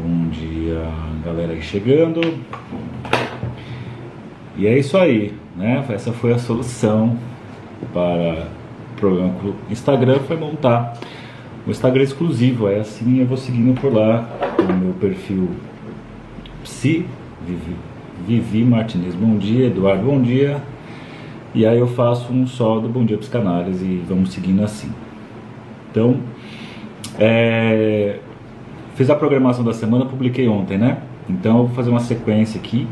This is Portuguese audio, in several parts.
Bom dia, galera aí chegando. E é isso aí, né? Essa foi a solução para o programa com o Instagram, foi montar o Instagram exclusivo. É assim eu vou seguindo por lá o meu perfil Psi, Vivi, Vivi Martinez, bom dia, Eduardo, bom dia. E aí eu faço um só do Bom Dia Psicanálise e vamos seguindo assim. Então, é, Fiz a programação da semana, publiquei ontem, né? Então eu vou fazer uma sequência aqui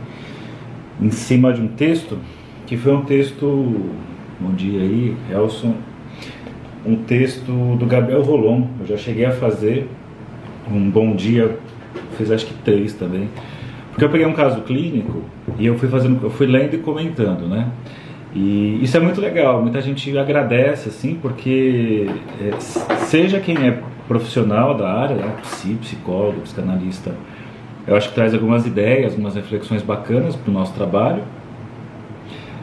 em cima de um texto que foi um texto, bom dia aí, Elson, um texto do Gabriel Rolon. Eu já cheguei a fazer um bom dia, fiz acho que três também, porque eu peguei um caso clínico e eu fui fazendo, eu fui lendo e comentando, né? E isso é muito legal, muita gente agradece, assim, porque é, seja quem é profissional da área, né, psicólogo, psicanalista, eu acho que traz algumas ideias, algumas reflexões bacanas para o nosso trabalho.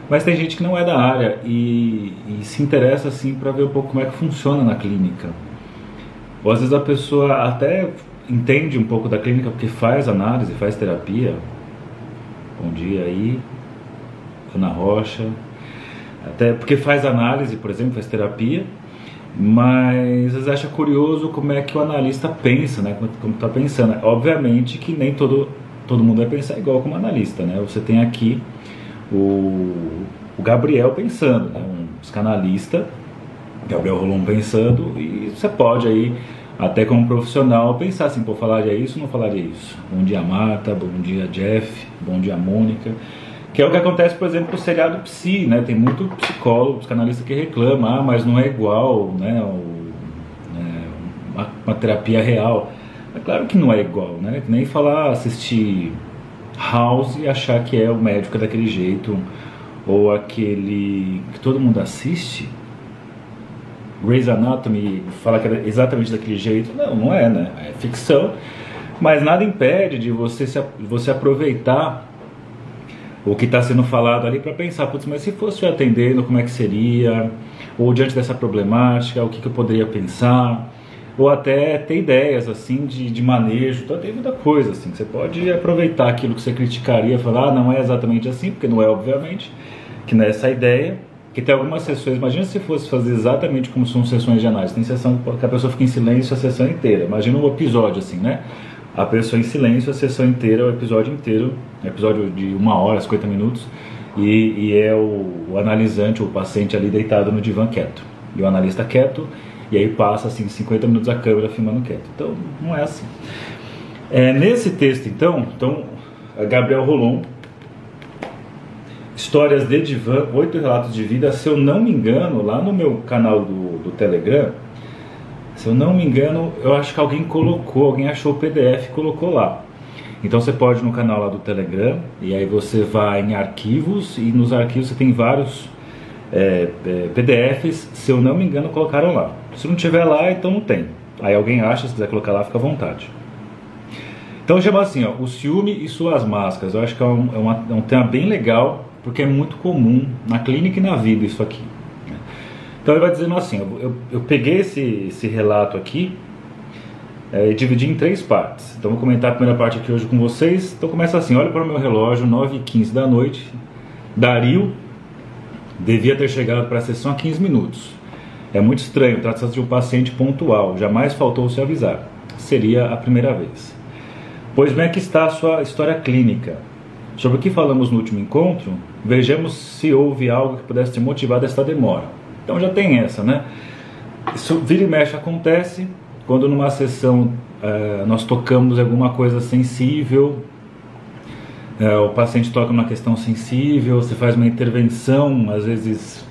Mas tem gente que não é da área e, e se interessa assim para ver um pouco como é que funciona na clínica. Ou às vezes a pessoa até entende um pouco da clínica porque faz análise, faz terapia. Bom dia aí, Ana Rocha até porque faz análise, por exemplo, faz terapia, mas às vezes acha curioso como é que o analista pensa, né? Como está pensando. Obviamente que nem todo, todo mundo vai pensar igual como analista, né? Você tem aqui o, o Gabriel pensando, né? um psicanalista, Gabriel Rolon pensando, e você pode aí, até como profissional, pensar assim, pô, falaria isso ou não falaria isso? Bom dia Marta, bom dia Jeff, bom dia Mônica. Que é o que acontece, por exemplo, com o seriado Psi, né? Tem muito psicólogo, psicanalista que reclama, ah, mas não é igual, né? O, né? Uma, terapia real. É claro que não é igual, né? Nem falar, assistir House e achar que é o médico daquele jeito, ou aquele que todo mundo assiste, Grey's Anatomy, fala que é exatamente daquele jeito. Não, não é, né? É ficção. Mas nada impede de você, se, você aproveitar o que está sendo falado ali para pensar, putz, mas se fosse eu atendendo, como é que seria? Ou diante dessa problemática, o que, que eu poderia pensar? Ou até ter ideias assim de, de manejo, então tem muita coisa assim. Você pode aproveitar aquilo que você criticaria, falar, ah, não é exatamente assim, porque não é obviamente, que não é essa ideia. Que tem algumas sessões, imagina se fosse fazer exatamente como são sessões de análise. Tem sessão que a pessoa fica em silêncio a sessão inteira. Imagina um episódio assim, né? A pessoa em silêncio a sessão inteira, o episódio inteiro, episódio de uma hora, 50 minutos, e, e é o, o, analisante, o paciente ali deitado no divã quieto, e o analista quieto, e aí passa assim 50 minutos a câmera filmando quieto. Então não é assim. É, nesse texto então, então Gabriel Rolon, Histórias de Divã, oito relatos de vida, se eu não me engano, lá no meu canal do, do Telegram, se eu não me engano, eu acho que alguém colocou, alguém achou o PDF e colocou lá. Então você pode ir no canal lá do Telegram e aí você vai em arquivos e nos arquivos você tem vários é, é, PDFs, se eu não me engano, colocaram lá. Se não tiver lá, então não tem. Aí alguém acha, se quiser colocar lá, fica à vontade. Então chama assim, ó, o ciúme e suas máscaras. Eu acho que é é, é um tema bem legal, porque é muito comum na clínica e na vida isso aqui. Então ele vai dizendo assim: eu, eu, eu peguei esse, esse relato aqui é, e dividi em três partes. Então vou comentar a primeira parte aqui hoje com vocês. Então começa assim: olha para o meu relógio, 9h15 da noite. Dario devia ter chegado para a sessão há 15 minutos. É muito estranho, trata-se de um paciente pontual, jamais faltou se avisar. Seria a primeira vez. Pois bem, aqui está a sua história clínica. Sobre o que falamos no último encontro, vejamos se houve algo que pudesse ter motivado esta demora. Então já tem essa, né? Isso vira e mexe acontece quando numa sessão é, nós tocamos alguma coisa sensível, é, o paciente toca numa questão sensível, você faz uma intervenção, às vezes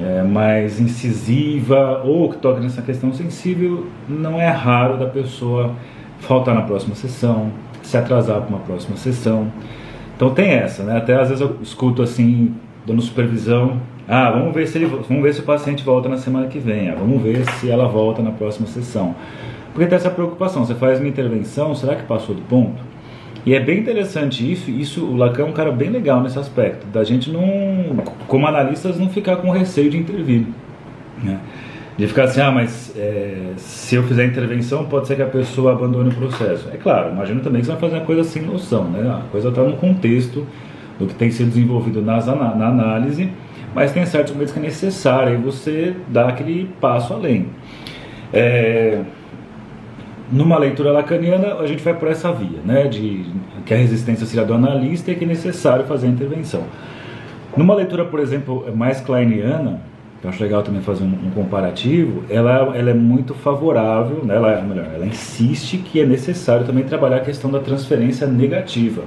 é, mais incisiva, ou que toca nessa questão sensível, não é raro da pessoa faltar na próxima sessão, se atrasar para uma próxima sessão. Então tem essa, né? Até às vezes eu escuto assim, dando supervisão, ah, vamos ver se ele, vamos ver se o paciente volta na semana que vem. Ah, vamos ver se ela volta na próxima sessão. Porque tem essa preocupação. Você faz uma intervenção, será que passou do ponto? E é bem interessante isso. Isso o Lacan é um cara bem legal nesse aspecto. Da gente não, como analistas, não ficar com receio de intervir. Né? de ficar assim, ah, mas é, se eu fizer intervenção, pode ser que a pessoa abandone o processo. É claro, imagino também que você vai fazer uma coisa sem noção, né? A coisa está no contexto do que tem sido desenvolvido nas, na análise, mas tem certos momentos que é necessário e você dá aquele passo além. É, numa leitura lacaniana, a gente vai por essa via, né? De que a resistência seria do analista e que é necessário fazer a intervenção. Numa leitura, por exemplo, mais kleiniana, eu acho legal também fazer um, um, comparativo, ela, ela é muito favorável, né, ela, é, melhor, ela insiste que é necessário também trabalhar a questão da transferência negativa.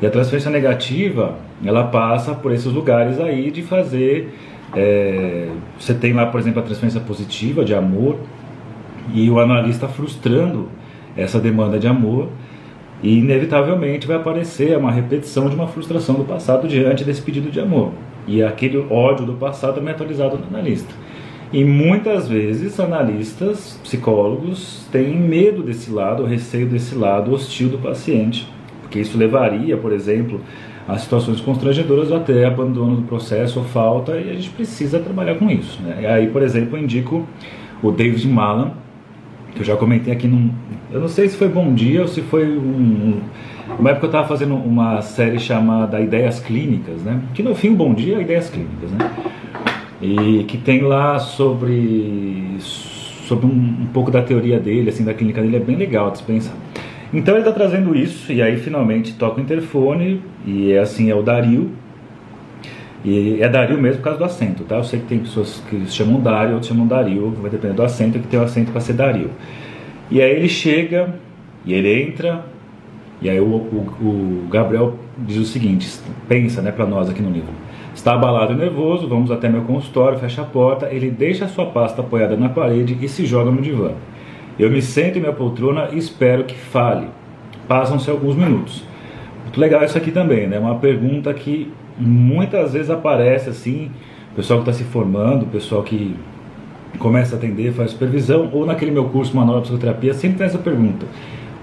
E a transferência negativa, ela passa por esses lugares aí de fazer. É, você tem lá, por exemplo, a transferência positiva de amor, e o analista frustrando essa demanda de amor, e inevitavelmente vai aparecer uma repetição de uma frustração do passado diante desse pedido de amor. E aquele ódio do passado também é no analista. E muitas vezes analistas, psicólogos, têm medo desse lado, receio desse lado hostil do paciente, porque isso levaria, por exemplo, a situações constrangedoras ou até abandono do processo ou falta, e a gente precisa trabalhar com isso. Né? E aí, por exemplo, eu indico o David Malan, que eu já comentei aqui num. Eu não sei se foi Bom Dia ou se foi um, uma época eu estava fazendo uma série chamada Ideias Clínicas, né? Que no fim, Bom Dia, é Ideias Clínicas, né? E que tem lá sobre, sobre um, um pouco da teoria dele, assim, da clínica dele, é bem legal de se pensar. Então ele está trazendo isso, e aí finalmente toca o interfone, e é assim, é o Dario, e é Dario mesmo por causa do acento, tá? Eu sei que tem pessoas que chamam Dario, outros chamam Dario, vai depender do acento, que tem o acento para ser Dario. E aí ele chega, e ele entra, e aí o, o, o Gabriel diz o seguinte, pensa né, para nós aqui no livro. Está abalado e nervoso, vamos até meu consultório, fecha a porta, ele deixa a sua pasta apoiada na parede e se joga no divã. Eu me sento em minha poltrona e espero que fale. Passam-se alguns minutos. Muito legal isso aqui também, né? Uma pergunta que muitas vezes aparece assim, pessoal que está se formando, pessoal que começa a atender, faz supervisão, ou naquele meu curso Manual de Psicoterapia, sempre tem essa pergunta.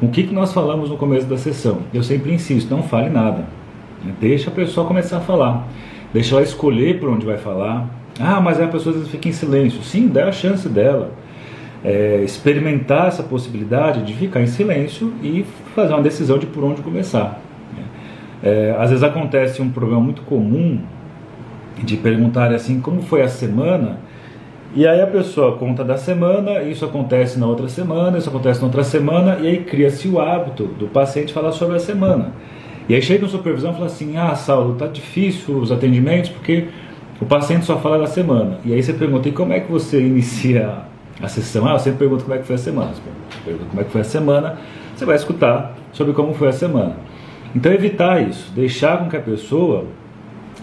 O que, que nós falamos no começo da sessão? Eu sempre insisto, não fale nada. Deixa a pessoa começar a falar. Deixa ela escolher por onde vai falar. Ah, mas a pessoa às vezes fica em silêncio. Sim, dá a chance dela. É, experimentar essa possibilidade de ficar em silêncio e fazer uma decisão de por onde começar. É, às vezes acontece um problema muito comum de perguntar assim como foi a semana e aí a pessoa conta da semana, isso acontece na outra semana, isso acontece na outra semana, e aí cria-se o hábito do paciente falar sobre a semana. E aí chega no supervisão e fala assim, ah, Saulo, tá difícil os atendimentos porque o paciente só fala da semana. E aí você pergunta, e como é que você inicia a sessão? Ah, eu sempre pergunto como é que foi a semana. Você pergunta como é que foi a semana, você vai escutar sobre como foi a semana. Então evitar isso, deixar com que a pessoa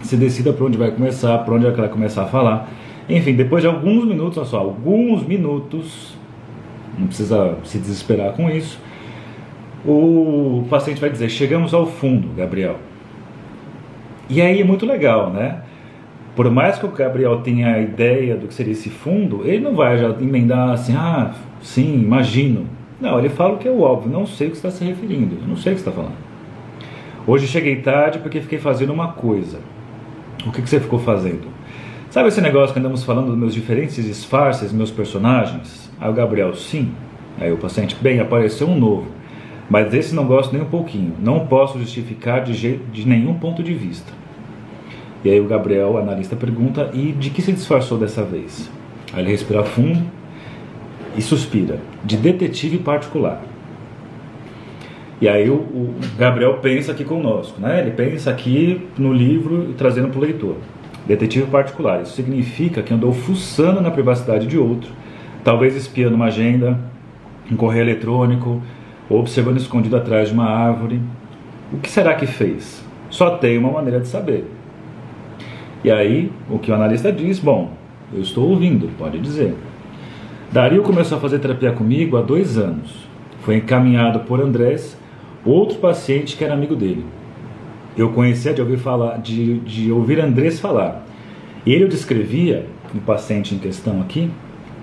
se decida para onde vai começar, para onde ela vai começar a falar. Enfim, depois de alguns minutos, olha só, alguns minutos, não precisa se desesperar com isso, o paciente vai dizer: Chegamos ao fundo, Gabriel. E aí é muito legal, né? Por mais que o Gabriel tenha a ideia do que seria esse fundo, ele não vai já emendar assim: Ah, sim, imagino. Não, ele fala o que é óbvio, não sei o que está se referindo, eu não sei o que está falando. Hoje cheguei tarde porque fiquei fazendo uma coisa. O que, que você ficou fazendo? Sabe esse negócio que andamos falando dos meus diferentes disfarces, meus personagens? Aí o Gabriel, sim. Aí o paciente, bem, apareceu um novo. Mas esse não gosto nem um pouquinho. Não posso justificar de, jeito, de nenhum ponto de vista. E aí o Gabriel, analista, pergunta: e de que se disfarçou dessa vez? Aí ele respira fundo e suspira: de detetive particular. E aí o, o Gabriel pensa aqui conosco, né? Ele pensa aqui no livro trazendo para o leitor. Detetive particular. Isso significa que andou fuçando na privacidade de outro, talvez espiando uma agenda, um correio eletrônico, ou observando escondido atrás de uma árvore. O que será que fez? Só tem uma maneira de saber. E aí, o que o analista diz? Bom, eu estou ouvindo, pode dizer. Dario começou a fazer terapia comigo há dois anos. Foi encaminhado por Andrés, outro paciente que era amigo dele eu conhecia de ouvir falar, de, de ouvir Andrés falar. Ele o descrevia, o paciente em questão aqui,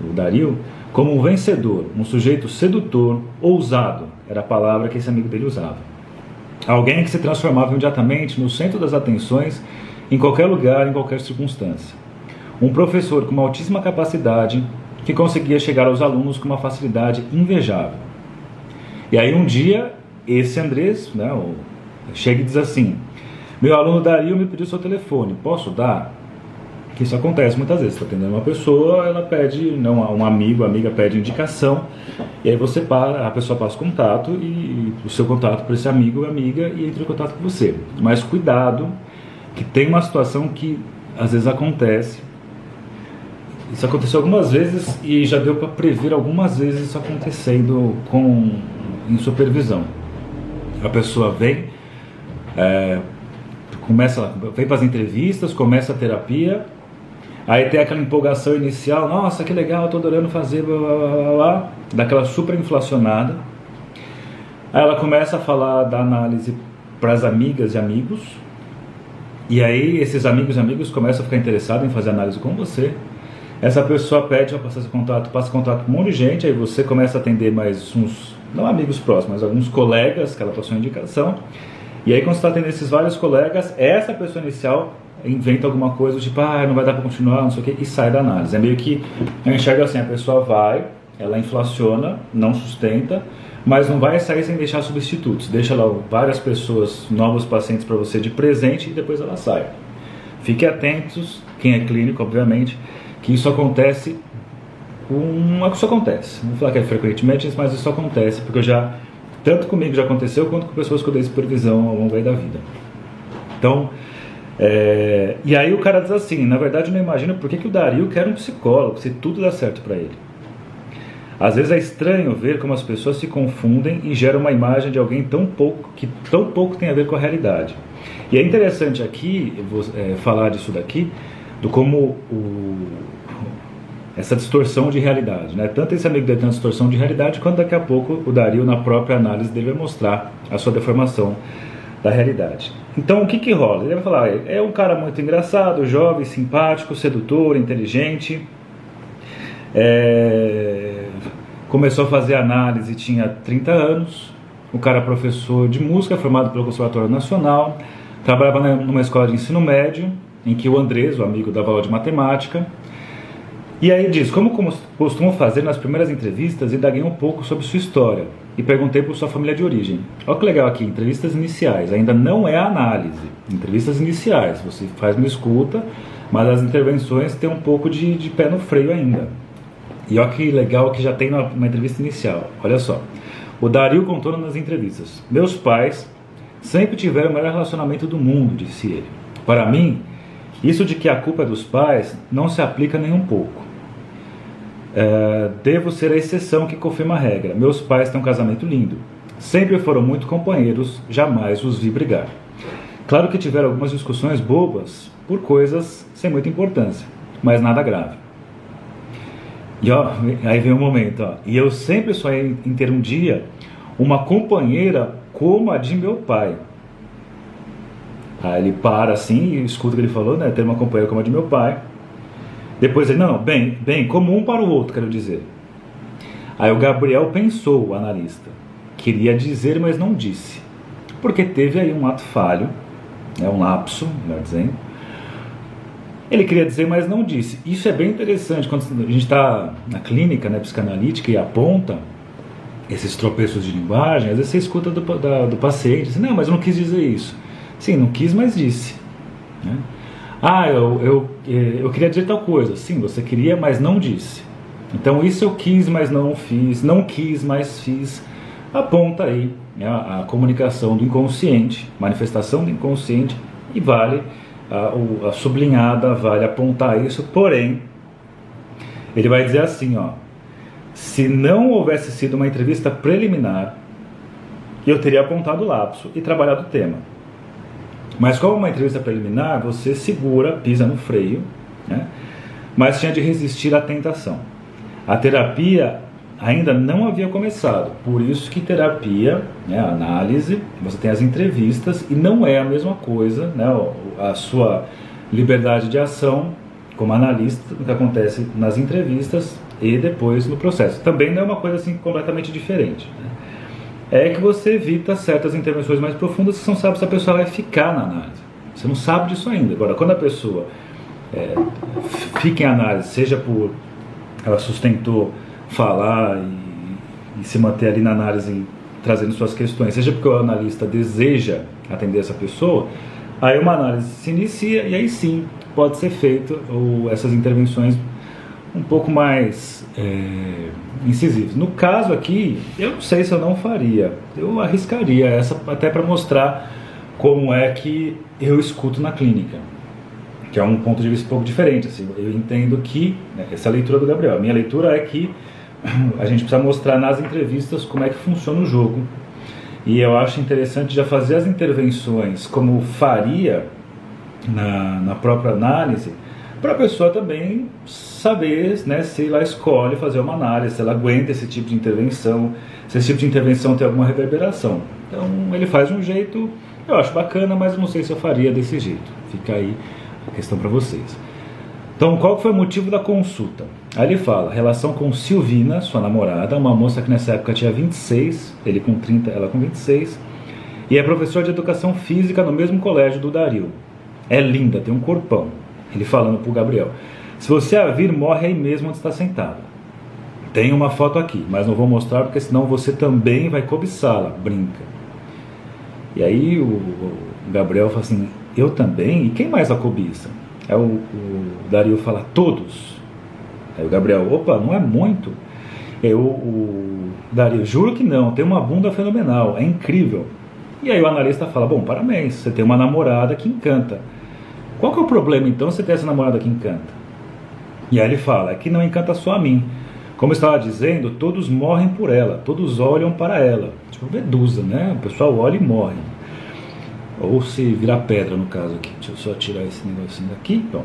o Dario, como um vencedor, um sujeito sedutor, ousado, era a palavra que esse amigo dele usava. Alguém que se transformava imediatamente no centro das atenções em qualquer lugar, em qualquer circunstância. Um professor com uma altíssima capacidade que conseguia chegar aos alunos com uma facilidade invejável. E aí um dia, esse Andrés né, chega e diz assim, meu aluno Dario me pediu seu telefone, posso dar? Que isso acontece muitas vezes, está atendendo uma pessoa, ela pede, não, um amigo, amiga pede indicação, e aí você para, a pessoa passa o contato e o seu contato para esse amigo ou amiga e entra em contato com você. Mas cuidado, que tem uma situação que às vezes acontece. Isso aconteceu algumas vezes e já deu para prever algumas vezes isso acontecendo com em supervisão. A pessoa vem, é, começa, vem para as entrevistas, começa a terapia, aí tem aquela empolgação inicial, nossa, que legal, estou adorando fazer, blá, blá, blá, blá, daquela super inflacionada. Aí ela começa a falar da análise para as amigas e amigos, e aí esses amigos e amigos começam a ficar interessados em fazer análise com você. Essa pessoa pede para passar esse contato, passa contato com um monte de gente, aí você começa a atender mais uns, não amigos próximos, mas alguns colegas que ela passou indicação. E aí quando você está atendendo esses vários colegas, essa pessoa inicial inventa alguma coisa, tipo, ah, não vai dar para continuar, não sei o que, e sai da análise. É meio que, eu enxergo assim, a pessoa vai, ela inflaciona, não sustenta, mas não vai sair sem deixar substitutos. Deixa lá várias pessoas, novos pacientes para você de presente e depois ela sai. Fique atentos, quem é clínico, obviamente, que isso acontece com. Isso acontece. Não vou falar que é frequentemente, mas isso acontece, porque eu já. Tanto comigo já aconteceu, quanto com pessoas que eu dei supervisão ao longo da vida. Então. É, e aí o cara diz assim, na verdade eu não imagino por que, que o Dario quer um psicólogo, se tudo dá certo para ele. Às vezes é estranho ver como as pessoas se confundem e geram uma imagem de alguém tão pouco que tão pouco tem a ver com a realidade. E é interessante aqui vou, é, falar disso daqui, do como o, essa distorção de realidade, né? Tanto esse amigo dele tem uma distorção de realidade, quanto daqui a pouco o Dario na própria análise dele vai mostrar a sua deformação da realidade. Então o que que rola? Ele vai falar, é um cara muito engraçado, jovem, simpático, sedutor, inteligente. É, começou a fazer análise, tinha 30 anos. O cara é professor de música, formado pelo Conservatório Nacional. Trabalhava numa escola de ensino médio, em que o Andrés, o amigo, dava aula de matemática. E aí diz, como costumo fazer nas primeiras entrevistas, indaguei um pouco sobre sua história e perguntei por sua família de origem. Olha que legal aqui, entrevistas iniciais, ainda não é análise, entrevistas iniciais, você faz uma escuta, mas as intervenções têm um pouco de, de pé no freio ainda. E olha que legal que já tem uma entrevista inicial. Olha só. O Dario contou nas entrevistas: Meus pais sempre tiveram o melhor relacionamento do mundo, disse ele. Para mim, isso de que a culpa é dos pais não se aplica nem um pouco. É, devo ser a exceção que confirma a regra. Meus pais têm um casamento lindo. Sempre foram muito companheiros, jamais os vi brigar. Claro que tiveram algumas discussões bobas por coisas sem muita importância, mas nada grave. E ó, aí vem o um momento, ó. E eu sempre sonhei em ter um dia uma companheira como a de meu pai. Aí ele para assim e escuta o que ele falou, né? Ter uma companheira como a de meu pai. Depois ele, não, bem, bem, como um para o outro, quero dizer. Aí o Gabriel pensou, o analista. Queria dizer, mas não disse. Porque teve aí um ato falho, né, um lapso, melhor dizendo ele queria dizer, mas não disse. Isso é bem interessante quando a gente está na clínica né, psicanalítica e aponta esses tropeços de linguagem. Às vezes você escuta do, da, do paciente, não, mas eu não quis dizer isso. Sim, não quis, mas disse. Né? Ah, eu, eu, eh, eu queria dizer tal coisa. Sim, você queria, mas não disse. Então, isso eu quis, mas não fiz. Não quis, mas fiz. Aponta aí né, a comunicação do inconsciente, manifestação do inconsciente, e vale a, a sublinhada vale apontar isso, porém, ele vai dizer assim, ó, se não houvesse sido uma entrevista preliminar, eu teria apontado o lapso e trabalhado o tema. Mas como uma entrevista preliminar, você segura, pisa no freio, né? mas tinha de resistir à tentação. A terapia ainda não havia começado. Por isso que terapia, né, análise, você tem as entrevistas e não é a mesma coisa, né, a sua liberdade de ação como analista, o que acontece nas entrevistas e depois no processo. Também não é uma coisa assim completamente diferente. Né? É que você evita certas intervenções mais profundas que você não sabe se a pessoa vai ficar na análise. Você não sabe disso ainda. Agora, quando a pessoa é, fica em análise, seja por ela sustentou falar e, e se manter ali na análise trazendo suas questões, seja porque o analista deseja atender essa pessoa, aí uma análise se inicia e aí sim pode ser feito ou essas intervenções um pouco mais é, incisivas. No caso aqui, eu não sei se eu não faria, eu arriscaria essa até para mostrar como é que eu escuto na clínica, que é um ponto de vista um pouco diferente. Assim, eu entendo que né, essa é a leitura do Gabriel. A minha leitura é que a gente precisa mostrar nas entrevistas como é que funciona o jogo. E eu acho interessante já fazer as intervenções como faria na, na própria análise, para a pessoa também saber né, se ela escolhe fazer uma análise, se ela aguenta esse tipo de intervenção, se esse tipo de intervenção tem alguma reverberação. Então ele faz de um jeito, eu acho bacana, mas não sei se eu faria desse jeito. Fica aí a questão para vocês. Então, qual foi o motivo da consulta? Aí ele fala, relação com Silvina, sua namorada, uma moça que nessa época tinha 26, ele com 30, ela com 26, e é professor de educação física no mesmo colégio do Dario. É linda, tem um corpão. Ele falando pro Gabriel. Se você a vir, morre aí mesmo onde está sentada. Tem uma foto aqui, mas não vou mostrar porque senão você também vai cobiçá-la, brinca. E aí o, Gabriel fala assim, eu também? E quem mais a cobiça? Aí o, o Dario fala, todos. Aí o Gabriel, opa, não é muito. E o, o Dario, juro que não, tem uma bunda fenomenal, é incrível. E aí o analista fala, bom, parabéns, você tem uma namorada que encanta. Qual que é o problema então você ter essa namorada que encanta? E aí ele fala, é que não encanta só a mim. Como eu estava dizendo, todos morrem por ela, todos olham para ela. Tipo Medusa, né? O pessoal olha e morre. Ou se virar pedra no caso aqui. Deixa eu só tirar esse negocinho daqui. Bom.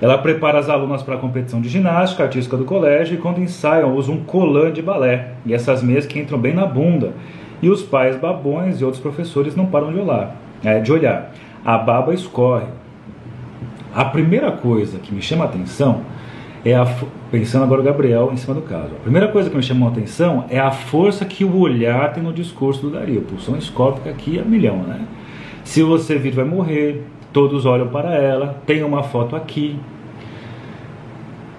Ela prepara as alunas para a competição de ginástica artística do colégio e quando ensaiam usa um colã de balé. E essas meias que entram bem na bunda. E os pais babões e outros professores não param de olhar. É, de olhar a baba escorre. A primeira coisa que me chama a atenção é a pensando agora o Gabriel em cima do caso. A primeira coisa que me chamou a atenção é a força que o olhar tem no discurso do Dario. Pulsão escópica aqui a milhão, né? Se você vir, vai morrer. Todos olham para ela. Tem uma foto aqui.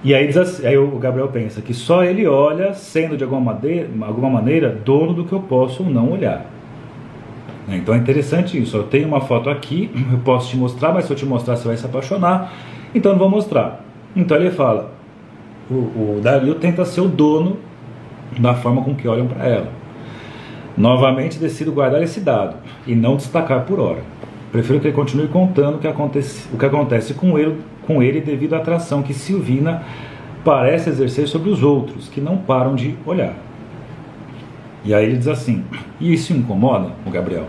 E aí, assim, aí o Gabriel pensa que só ele olha, sendo de alguma maneira, alguma maneira dono do que eu posso ou não olhar. Né? Então é interessante isso. Eu tenho uma foto aqui, eu posso te mostrar, mas se eu te mostrar você vai se apaixonar, então não vou mostrar. Então ele fala: o, o Dario tenta ser o dono da forma com que olham para ela. Novamente decido guardar esse dado e não destacar por hora. Prefiro que ele continue contando o que acontece, o que acontece com, ele, com ele devido à atração que Silvina parece exercer sobre os outros, que não param de olhar. E aí ele diz assim: E isso incomoda o Gabriel?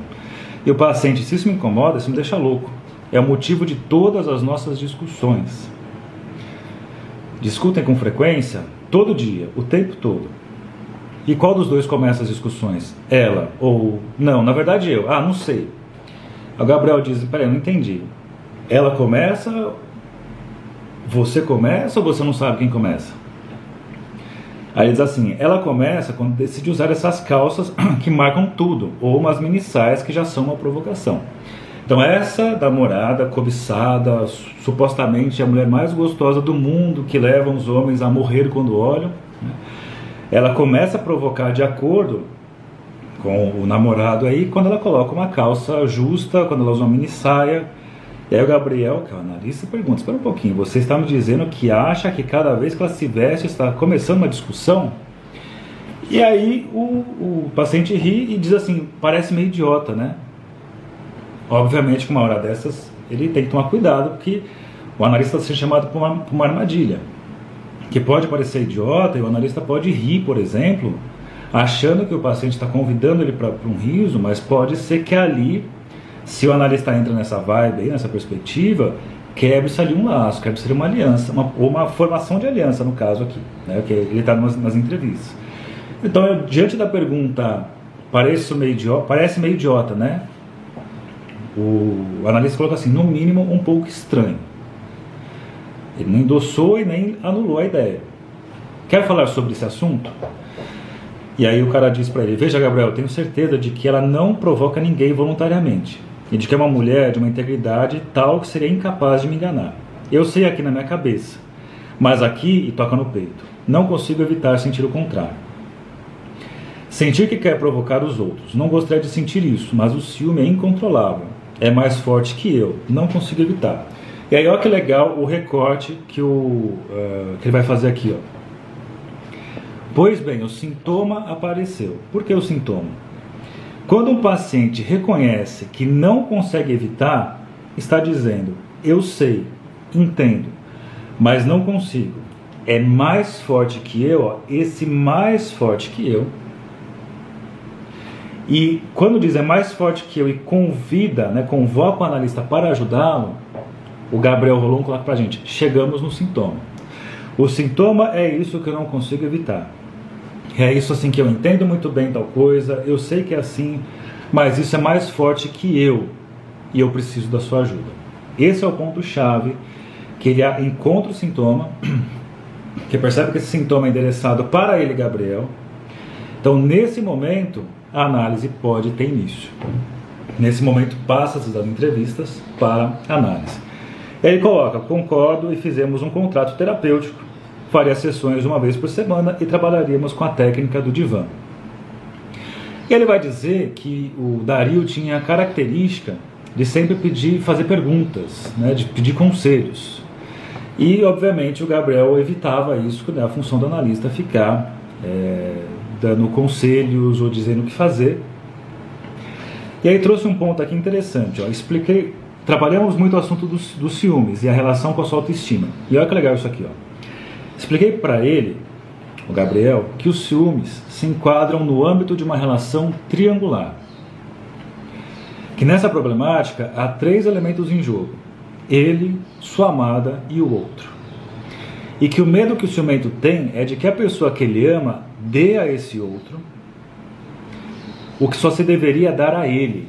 E o paciente, se isso me incomoda, isso me deixa louco. É o motivo de todas as nossas discussões. Discutem com frequência? Todo dia, o tempo todo. E qual dos dois começa as discussões? Ela ou. Não, na verdade eu. Ah, não sei. O Gabriel diz: Peraí, não entendi. Ela começa, você começa ou você não sabe quem começa? Aí diz assim: ela começa quando decide usar essas calças que marcam tudo, ou umas mini saias que já são uma provocação. Então, essa da morada, cobiçada, supostamente a mulher mais gostosa do mundo, que leva os homens a morrer quando olham, né? ela começa a provocar de acordo com o namorado aí, quando ela coloca uma calça justa, quando ela usa uma mini saia e aí o Gabriel, que é o analista, pergunta: Espera um pouquinho, você está me dizendo que acha que cada vez que ela se veste está começando uma discussão? E aí o, o paciente ri e diz assim: Parece meio idiota, né? Obviamente, com uma hora dessas, ele tem que tomar cuidado, porque o analista está sendo chamado para uma, uma armadilha. Que pode parecer idiota, e o analista pode rir, por exemplo, achando que o paciente está convidando ele para um riso, mas pode ser que ali se o analista entra nessa vibe, aí, nessa perspectiva, quebra-se ali um laço, quebra-se ali uma aliança, uma, ou uma formação de aliança, no caso aqui, né, que ele está nas, nas, entrevistas. Então, eu, diante da pergunta, parece meio idiota, parece meio idiota, né? O, analista coloca assim, no mínimo um pouco estranho. Ele não endossou e nem anulou a ideia. Quer falar sobre esse assunto? E aí o cara diz para ele: Veja, Gabriel, tenho certeza de que ela não provoca ninguém voluntariamente e de que é uma mulher de uma integridade tal que seria incapaz de me enganar. Eu sei aqui na minha cabeça, mas aqui e toca no peito. Não consigo evitar sentir o contrário. Sentir que quer provocar os outros. Não gostaria de sentir isso, mas o ciúme é incontrolável. É mais forte que eu. Não consigo evitar. E aí, olha que legal o recorte que, o, uh, que ele vai fazer aqui. Ó. Pois bem, o sintoma apareceu. Por que o sintoma? Quando um paciente reconhece que não consegue evitar, está dizendo: Eu sei, entendo, mas não consigo. É mais forte que eu, ó, esse mais forte que eu. E quando diz é mais forte que eu e convida, né, convoca o analista para ajudá-lo, o Gabriel Rolon coloca para gente: chegamos no sintoma. O sintoma é isso que eu não consigo evitar. É isso assim que eu entendo muito bem tal coisa, eu sei que é assim, mas isso é mais forte que eu e eu preciso da sua ajuda. Esse é o ponto chave que ele encontra o sintoma, que percebe que esse sintoma é endereçado para ele, Gabriel. Então, nesse momento, a análise pode ter início. Nesse momento, passa-se das entrevistas para análise. Ele coloca: concordo e fizemos um contrato terapêutico, faria sessões uma vez por semana e trabalharíamos com a técnica do divã. Ele vai dizer que o Dario tinha a característica de sempre pedir, fazer perguntas, né, de pedir conselhos. E, obviamente, o Gabriel evitava isso, né, a função do analista ficar é, dando conselhos ou dizendo o que fazer. E aí trouxe um ponto aqui interessante. Ó, expliquei, trabalhamos muito o assunto dos, dos ciúmes e a relação com a sua autoestima. E olha que legal isso aqui. Ó. Expliquei para ele, o Gabriel, que os ciúmes se enquadram no âmbito de uma relação triangular. Que nessa problemática há três elementos em jogo ele, sua amada e o outro. E que o medo que o ciumento tem é de que a pessoa que ele ama dê a esse outro o que só se deveria dar a ele.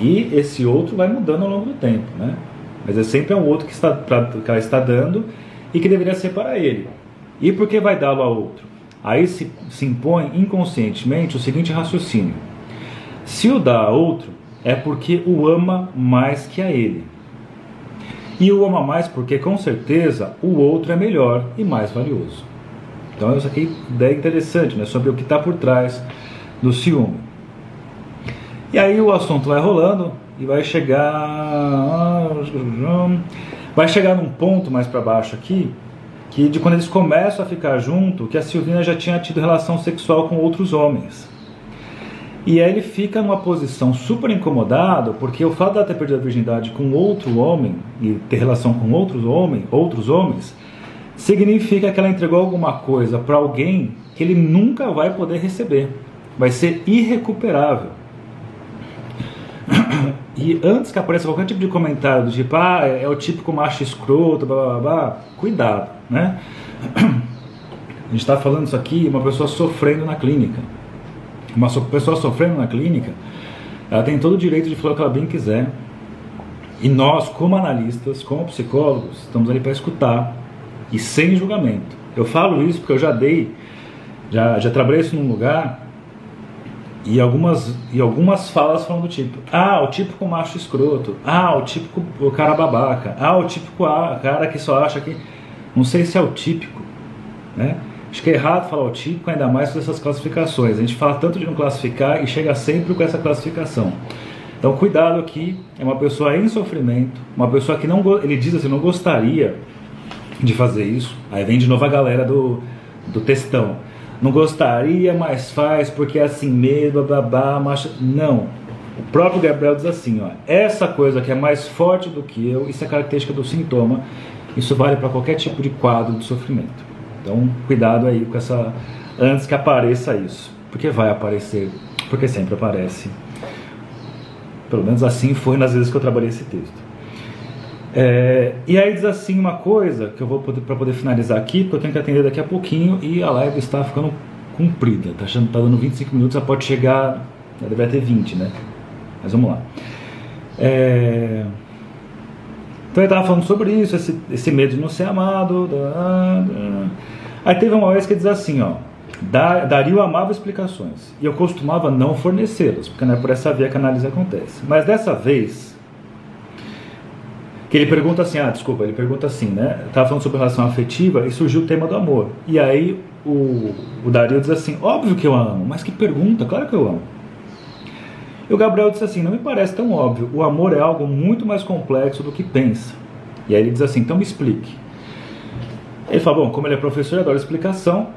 E esse outro vai mudando ao longo do tempo, né? Mas é sempre um outro que, está, que ela está dando e que deveria ser para ele. E por que vai dá-lo a outro? Aí se, se impõe inconscientemente o seguinte raciocínio: se o dá a outro, é porque o ama mais que a ele. E o ama mais porque com certeza o outro é melhor e mais valioso. Então isso aqui é interessante, né, sobre o que está por trás do ciúme. E aí o assunto vai rolando e vai chegar vai chegar num ponto mais para baixo aqui que de quando eles começam a ficar junto, que a Silvina já tinha tido relação sexual com outros homens. E aí ele fica numa posição super incomodado, porque o fato de ela ter perdido a virgindade com outro homem e ter relação com outros homens, outros homens, significa que ela entregou alguma coisa para alguém que ele nunca vai poder receber. Vai ser irrecuperável. E antes que apareça qualquer tipo de comentário do tipo, ah, é o típico macho escroto, blá blá blá, cuidado, né? A gente está falando isso aqui, uma pessoa sofrendo na clínica uma pessoa sofrendo na clínica, ela tem todo o direito de falar o que ela bem quiser. E nós, como analistas, como psicólogos, estamos ali para escutar e sem julgamento. Eu falo isso porque eu já dei, já, já trabalhei isso num lugar e algumas, e algumas falas falam do tipo: ah, o típico macho escroto, ah, o típico o cara babaca, ah, o típico ah, cara que só acha que. Não sei se é o típico, né? Acho que é errado falar o típico, ainda mais com essas classificações. A gente fala tanto de não classificar e chega sempre com essa classificação. Então, cuidado aqui, é uma pessoa em sofrimento, uma pessoa que não, ele diz assim, não gostaria de fazer isso. Aí vem de novo a galera do, do textão. Não gostaria, mas faz porque é assim mesmo, babá, macho. Não. O próprio Gabriel diz assim, ó, essa coisa que é mais forte do que eu, isso é característica do sintoma, isso vale para qualquer tipo de quadro de sofrimento. Então, cuidado aí com essa antes que apareça isso, porque vai aparecer, porque sempre aparece. Pelo menos assim foi nas vezes que eu trabalhei esse texto. É, e aí diz assim uma coisa que eu vou para poder finalizar aqui, porque eu tenho que atender daqui a pouquinho e a live está ficando comprida, tá achando tá dando 25 minutos, já pode chegar, já deve ter 20, né? Mas vamos lá. É, então ele estava falando sobre isso, esse, esse, medo de não ser amado. Da, da. Aí teve uma vez que ele diz assim, ó. Dario amava explicações e eu costumava não fornecê-las, porque não é por essa via que a análise acontece. Mas dessa vez, Que ele pergunta assim, ah, desculpa, ele pergunta assim, né? Tava falando sobre relação afetiva e surgiu o tema do amor. E aí o, o Dario diz assim, óbvio que eu amo, mas que pergunta, claro que eu amo. E o Gabriel diz assim, não me parece tão óbvio, o amor é algo muito mais complexo do que pensa. E aí ele diz assim, então me explique. Ele fala, bom, como ele é professor, ele adora explicação,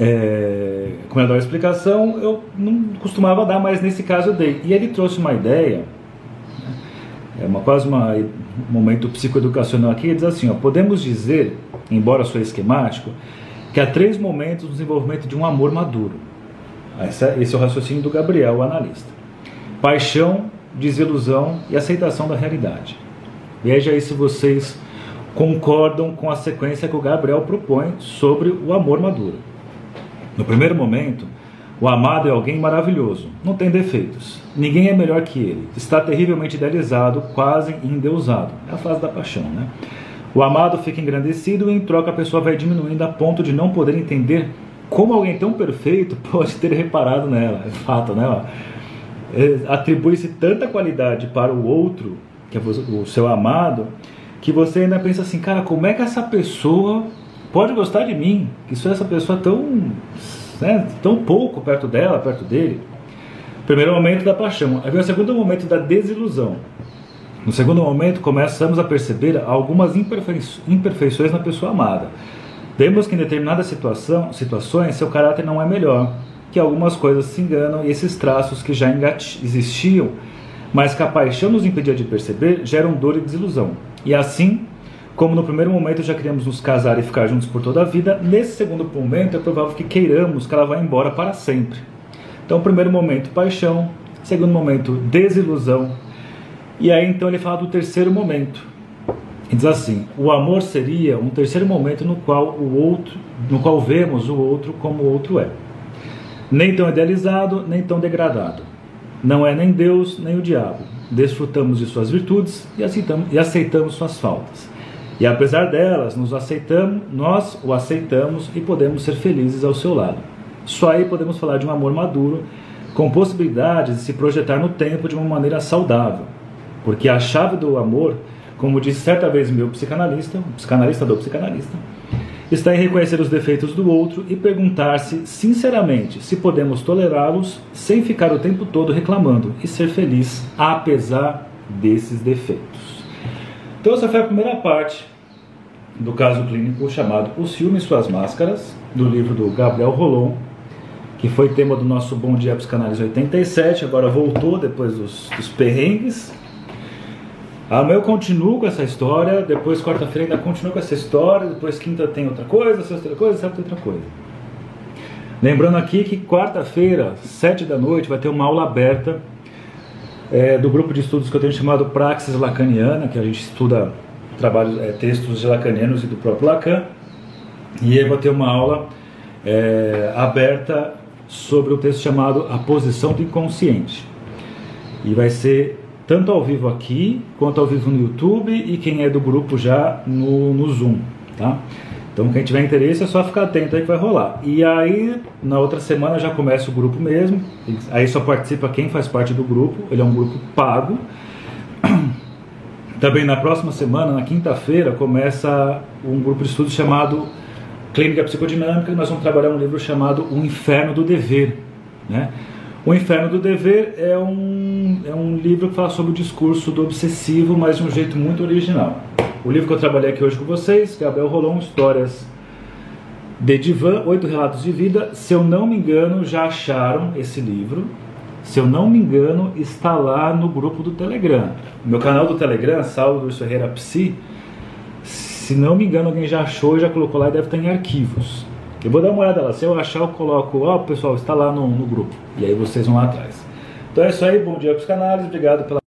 é, como ele adora explicação, eu não costumava dar, mas nesse caso eu dei. E ele trouxe uma ideia é uma, quase uma, um momento psicoeducacional aqui, ele diz assim, ó, podemos dizer, embora sou esquemático, que há três momentos do desenvolvimento de um amor maduro. Esse é o raciocínio do Gabriel, o analista. Paixão, desilusão e aceitação da realidade. Veja aí se vocês concordam com a sequência que o Gabriel propõe sobre o amor maduro. No primeiro momento, o amado é alguém maravilhoso, não tem defeitos. Ninguém é melhor que ele. Está terrivelmente idealizado, quase endeusado. É a fase da paixão, né? O amado fica engrandecido e em troca a pessoa vai diminuindo a ponto de não poder entender como alguém tão perfeito pode ter reparado nela. É fato, né? É, atribui-se tanta qualidade para o outro, que é o seu amado, que você ainda pensa assim, cara, como é que essa pessoa pode gostar de mim? Que sou essa pessoa tão né, tão pouco perto dela, perto dele. Primeiro momento da paixão. Aí vem o segundo momento da desilusão. No segundo momento, começamos a perceber algumas imperfeições na pessoa amada. Vemos que em determinadas situação, situações seu caráter não é melhor, que algumas coisas se enganam e esses traços que já existiam, mas que a paixão nos impedia de perceber, geram dor e desilusão. E assim, como no primeiro momento já queremos nos casar e ficar juntos por toda a vida, nesse segundo momento é provável que queiramos que ela vá embora para sempre. Então, primeiro momento, paixão. Segundo momento, desilusão. E aí então ele fala do terceiro momento. E diz assim: o amor seria um terceiro momento no qual o outro, no qual vemos o outro como o outro é. Nem tão idealizado, nem tão degradado. Não é nem Deus, nem o diabo. Desfrutamos de suas virtudes e aceitamos, e aceitamos suas faltas. E apesar delas, nos aceitamos, nós o aceitamos e podemos ser felizes ao seu lado. Só aí podemos falar de um amor maduro, com possibilidades de se projetar no tempo de uma maneira saudável. Porque a chave do amor, como disse certa vez meu psicanalista, o psicanalista do psicanalista, está em reconhecer os defeitos do outro e perguntar-se sinceramente se podemos tolerá-los sem ficar o tempo todo reclamando e ser feliz apesar desses defeitos. Então essa foi a primeira parte do caso clínico chamado O Ciúme e Suas Máscaras, do livro do Gabriel Rolon, que foi tema do nosso Bom Dia Psicanálise 87, agora voltou depois dos, dos perrengues. Amanhã eu continuo com essa história, depois quarta-feira ainda continuo com essa história, depois quinta tem outra coisa, sexta outra coisa, sábado outra coisa. Lembrando aqui que quarta-feira, sete da noite, vai ter uma aula aberta é, do grupo de estudos que eu tenho chamado Praxis Lacaniana, que a gente estuda trabalhos, é, textos de lacanianos e do próprio Lacan. E aí vou ter uma aula é, aberta sobre o texto chamado A Posição do Inconsciente. E vai ser tanto ao vivo aqui, quanto ao vivo no YouTube e quem é do grupo já no, no Zoom, tá? Então, quem tiver interesse é só ficar atento aí que vai rolar. E aí, na outra semana já começa o grupo mesmo. Aí só participa quem faz parte do grupo. Ele é um grupo pago. Também na próxima semana, na quinta-feira, começa um grupo de estudos chamado Clínica Psicodinâmica. E nós vamos trabalhar um livro chamado O Inferno do Dever. Né? O Inferno do Dever é um, é um livro que fala sobre o discurso do obsessivo, mas de um jeito muito original. O livro que eu trabalhei aqui hoje com vocês, Gabriel Rolon, Histórias de Divã, Oito Relatos de Vida. Se eu não me engano, já acharam esse livro. Se eu não me engano, está lá no grupo do Telegram. meu canal do Telegram, Luiz Ferreira Psi, se não me engano, alguém já achou e já colocou lá e deve estar em arquivos. Eu vou dar uma olhada lá. Se eu achar, eu coloco, ó, oh, pessoal, está lá no, no grupo. E aí vocês vão lá atrás. Então é isso aí, bom dia para os canais, obrigado pela